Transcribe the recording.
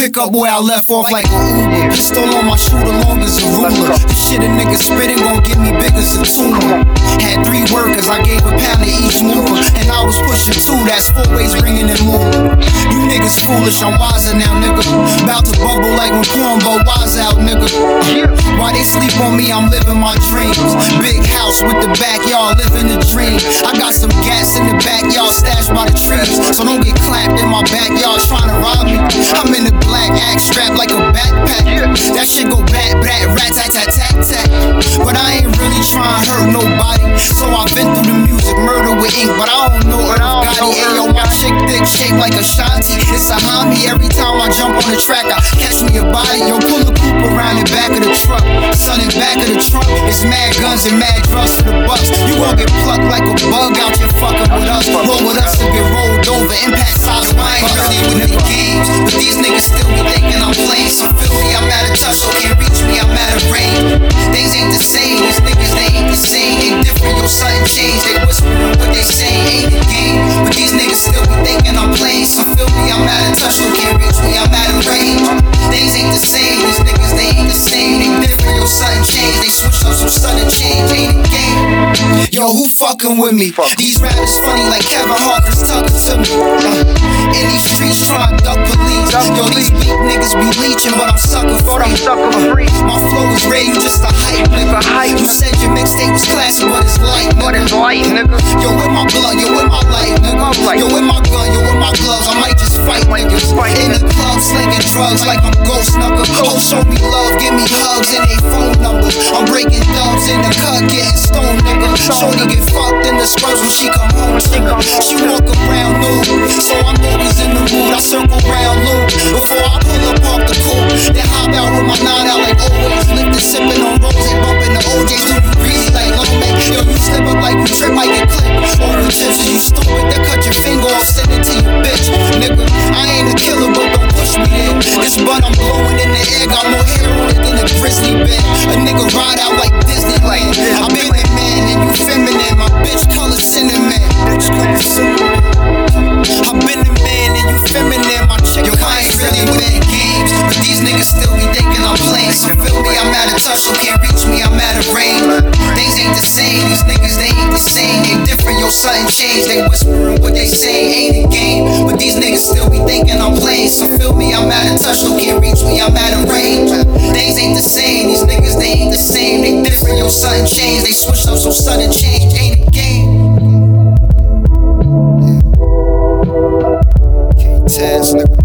pick up where I left off like Uber. Still on my shooter long as a ruler. The shit a nigga spitting gon' get me big as a tumor. Had three workers, I gave a pound to each mover. And I was pushing two, that's four ways ringing and moving. You niggas foolish, I'm wiser now, nigga. About to bubble like when Cornbo wise out, nigga. Why they sleep on me, I'm living my dreams. Big house with the backyard, living the dream. I got some gas in the backyard stashed by the trees. So don't get clapped in my backyard trying to rob go bat, bat, rat, tat, tat, tat, tat. But I ain't really trying to hurt nobody. So I've been through the music, murder with ink, but I don't know Irv Gotti. Ayo, my chick thick, shaped like a shanty. It's a homie every time I jump on the track. I catch me a body, yo, pull the coupe around the back of the truck. Son, in back of the trunk, it's mad guns and mad drugs for the bucks. You gon' get plucked like a bug out here fucking with us. Roll with us to get rolled over. Impact size, I ain't really with the games. But these niggas still fucking with me? These rappers funny like Kevin Hart, cause talking to me. Uh, in these streets trying to duck police. Yo, these weak niggas be leeching, but I'm sucker free. Uh, my flow is real, you just a hype nigga. You said your mixtape was classic, but it's light, nigga. Yo, with my blood, yo, with my light, nigga. Yo, with my gun, yo, with my gloves, I might just fight niggas. In the club, slinging drugs like I'm ghost nigga. Oh, show me love, give me hugs and they phone numbers. I'm breaking dubs in the cut, getting stoned, nigga. Shorty get fucked in the when she come home. She walk around what they say ain't a game. But these niggas still be thinking I'm playing. So feel me, I'm out of touch, no can't reach me, I'm out of range. Things ain't the same, these niggas they ain't the same. They different, yo, sudden change. They switched up, so sudden change ain't a game. K-10s, nigga.